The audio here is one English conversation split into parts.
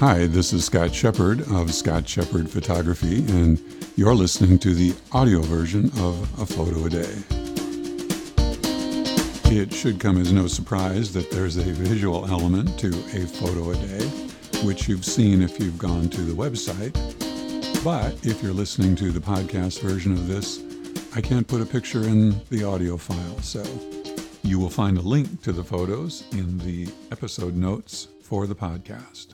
Hi, this is Scott Shepard of Scott Shepard Photography, and you're listening to the audio version of A Photo a Day. It should come as no surprise that there's a visual element to A Photo a Day, which you've seen if you've gone to the website. But if you're listening to the podcast version of this, I can't put a picture in the audio file, so you will find a link to the photos in the episode notes for the podcast.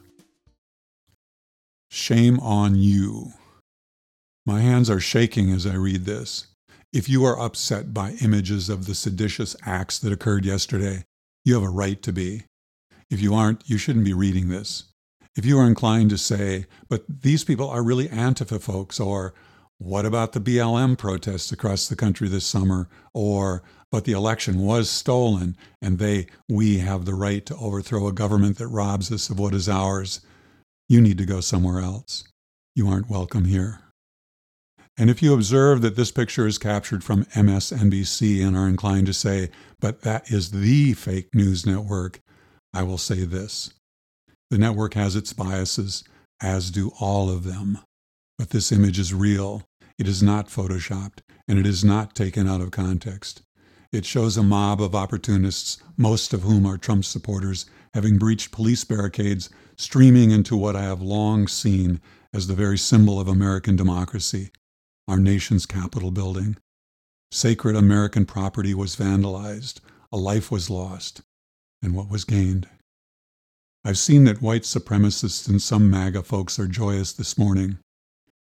Shame on you. My hands are shaking as I read this. If you are upset by images of the seditious acts that occurred yesterday, you have a right to be. If you aren't, you shouldn't be reading this. If you are inclined to say, but these people are really Antifa folks, or what about the BLM protests across the country this summer, or but the election was stolen and they, we have the right to overthrow a government that robs us of what is ours, you need to go somewhere else. You aren't welcome here. And if you observe that this picture is captured from MSNBC and are inclined to say, but that is the fake news network, I will say this. The network has its biases, as do all of them. But this image is real. It is not photoshopped, and it is not taken out of context. It shows a mob of opportunists, most of whom are Trump supporters, having breached police barricades, streaming into what I have long seen as the very symbol of American democracy, our nation's Capitol building. Sacred American property was vandalized, a life was lost, and what was gained? I've seen that white supremacists and some MAGA folks are joyous this morning,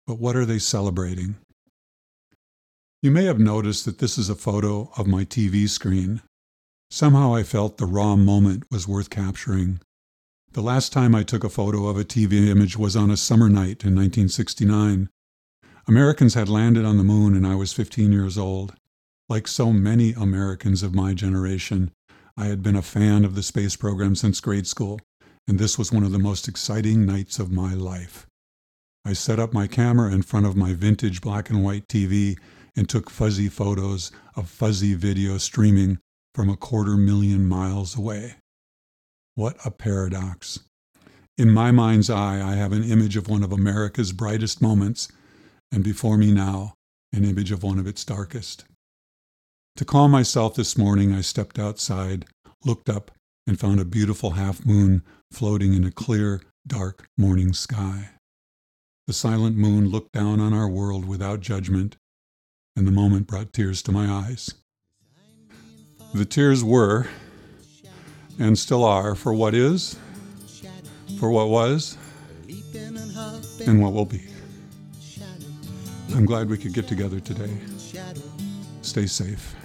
but what are they celebrating? You may have noticed that this is a photo of my TV screen. Somehow I felt the raw moment was worth capturing. The last time I took a photo of a TV image was on a summer night in 1969. Americans had landed on the moon and I was 15 years old. Like so many Americans of my generation, I had been a fan of the space program since grade school, and this was one of the most exciting nights of my life. I set up my camera in front of my vintage black and white TV and took fuzzy photos of fuzzy video streaming from a quarter million miles away. What a paradox. In my mind's eye, I have an image of one of America's brightest moments, and before me now, an image of one of its darkest. To calm myself this morning, I stepped outside, looked up, and found a beautiful half moon floating in a clear, dark morning sky. The silent moon looked down on our world without judgment and the moment brought tears to my eyes. The tears were, and still are, for what is, for what was, and what will be. I'm glad we could get together today. Stay safe.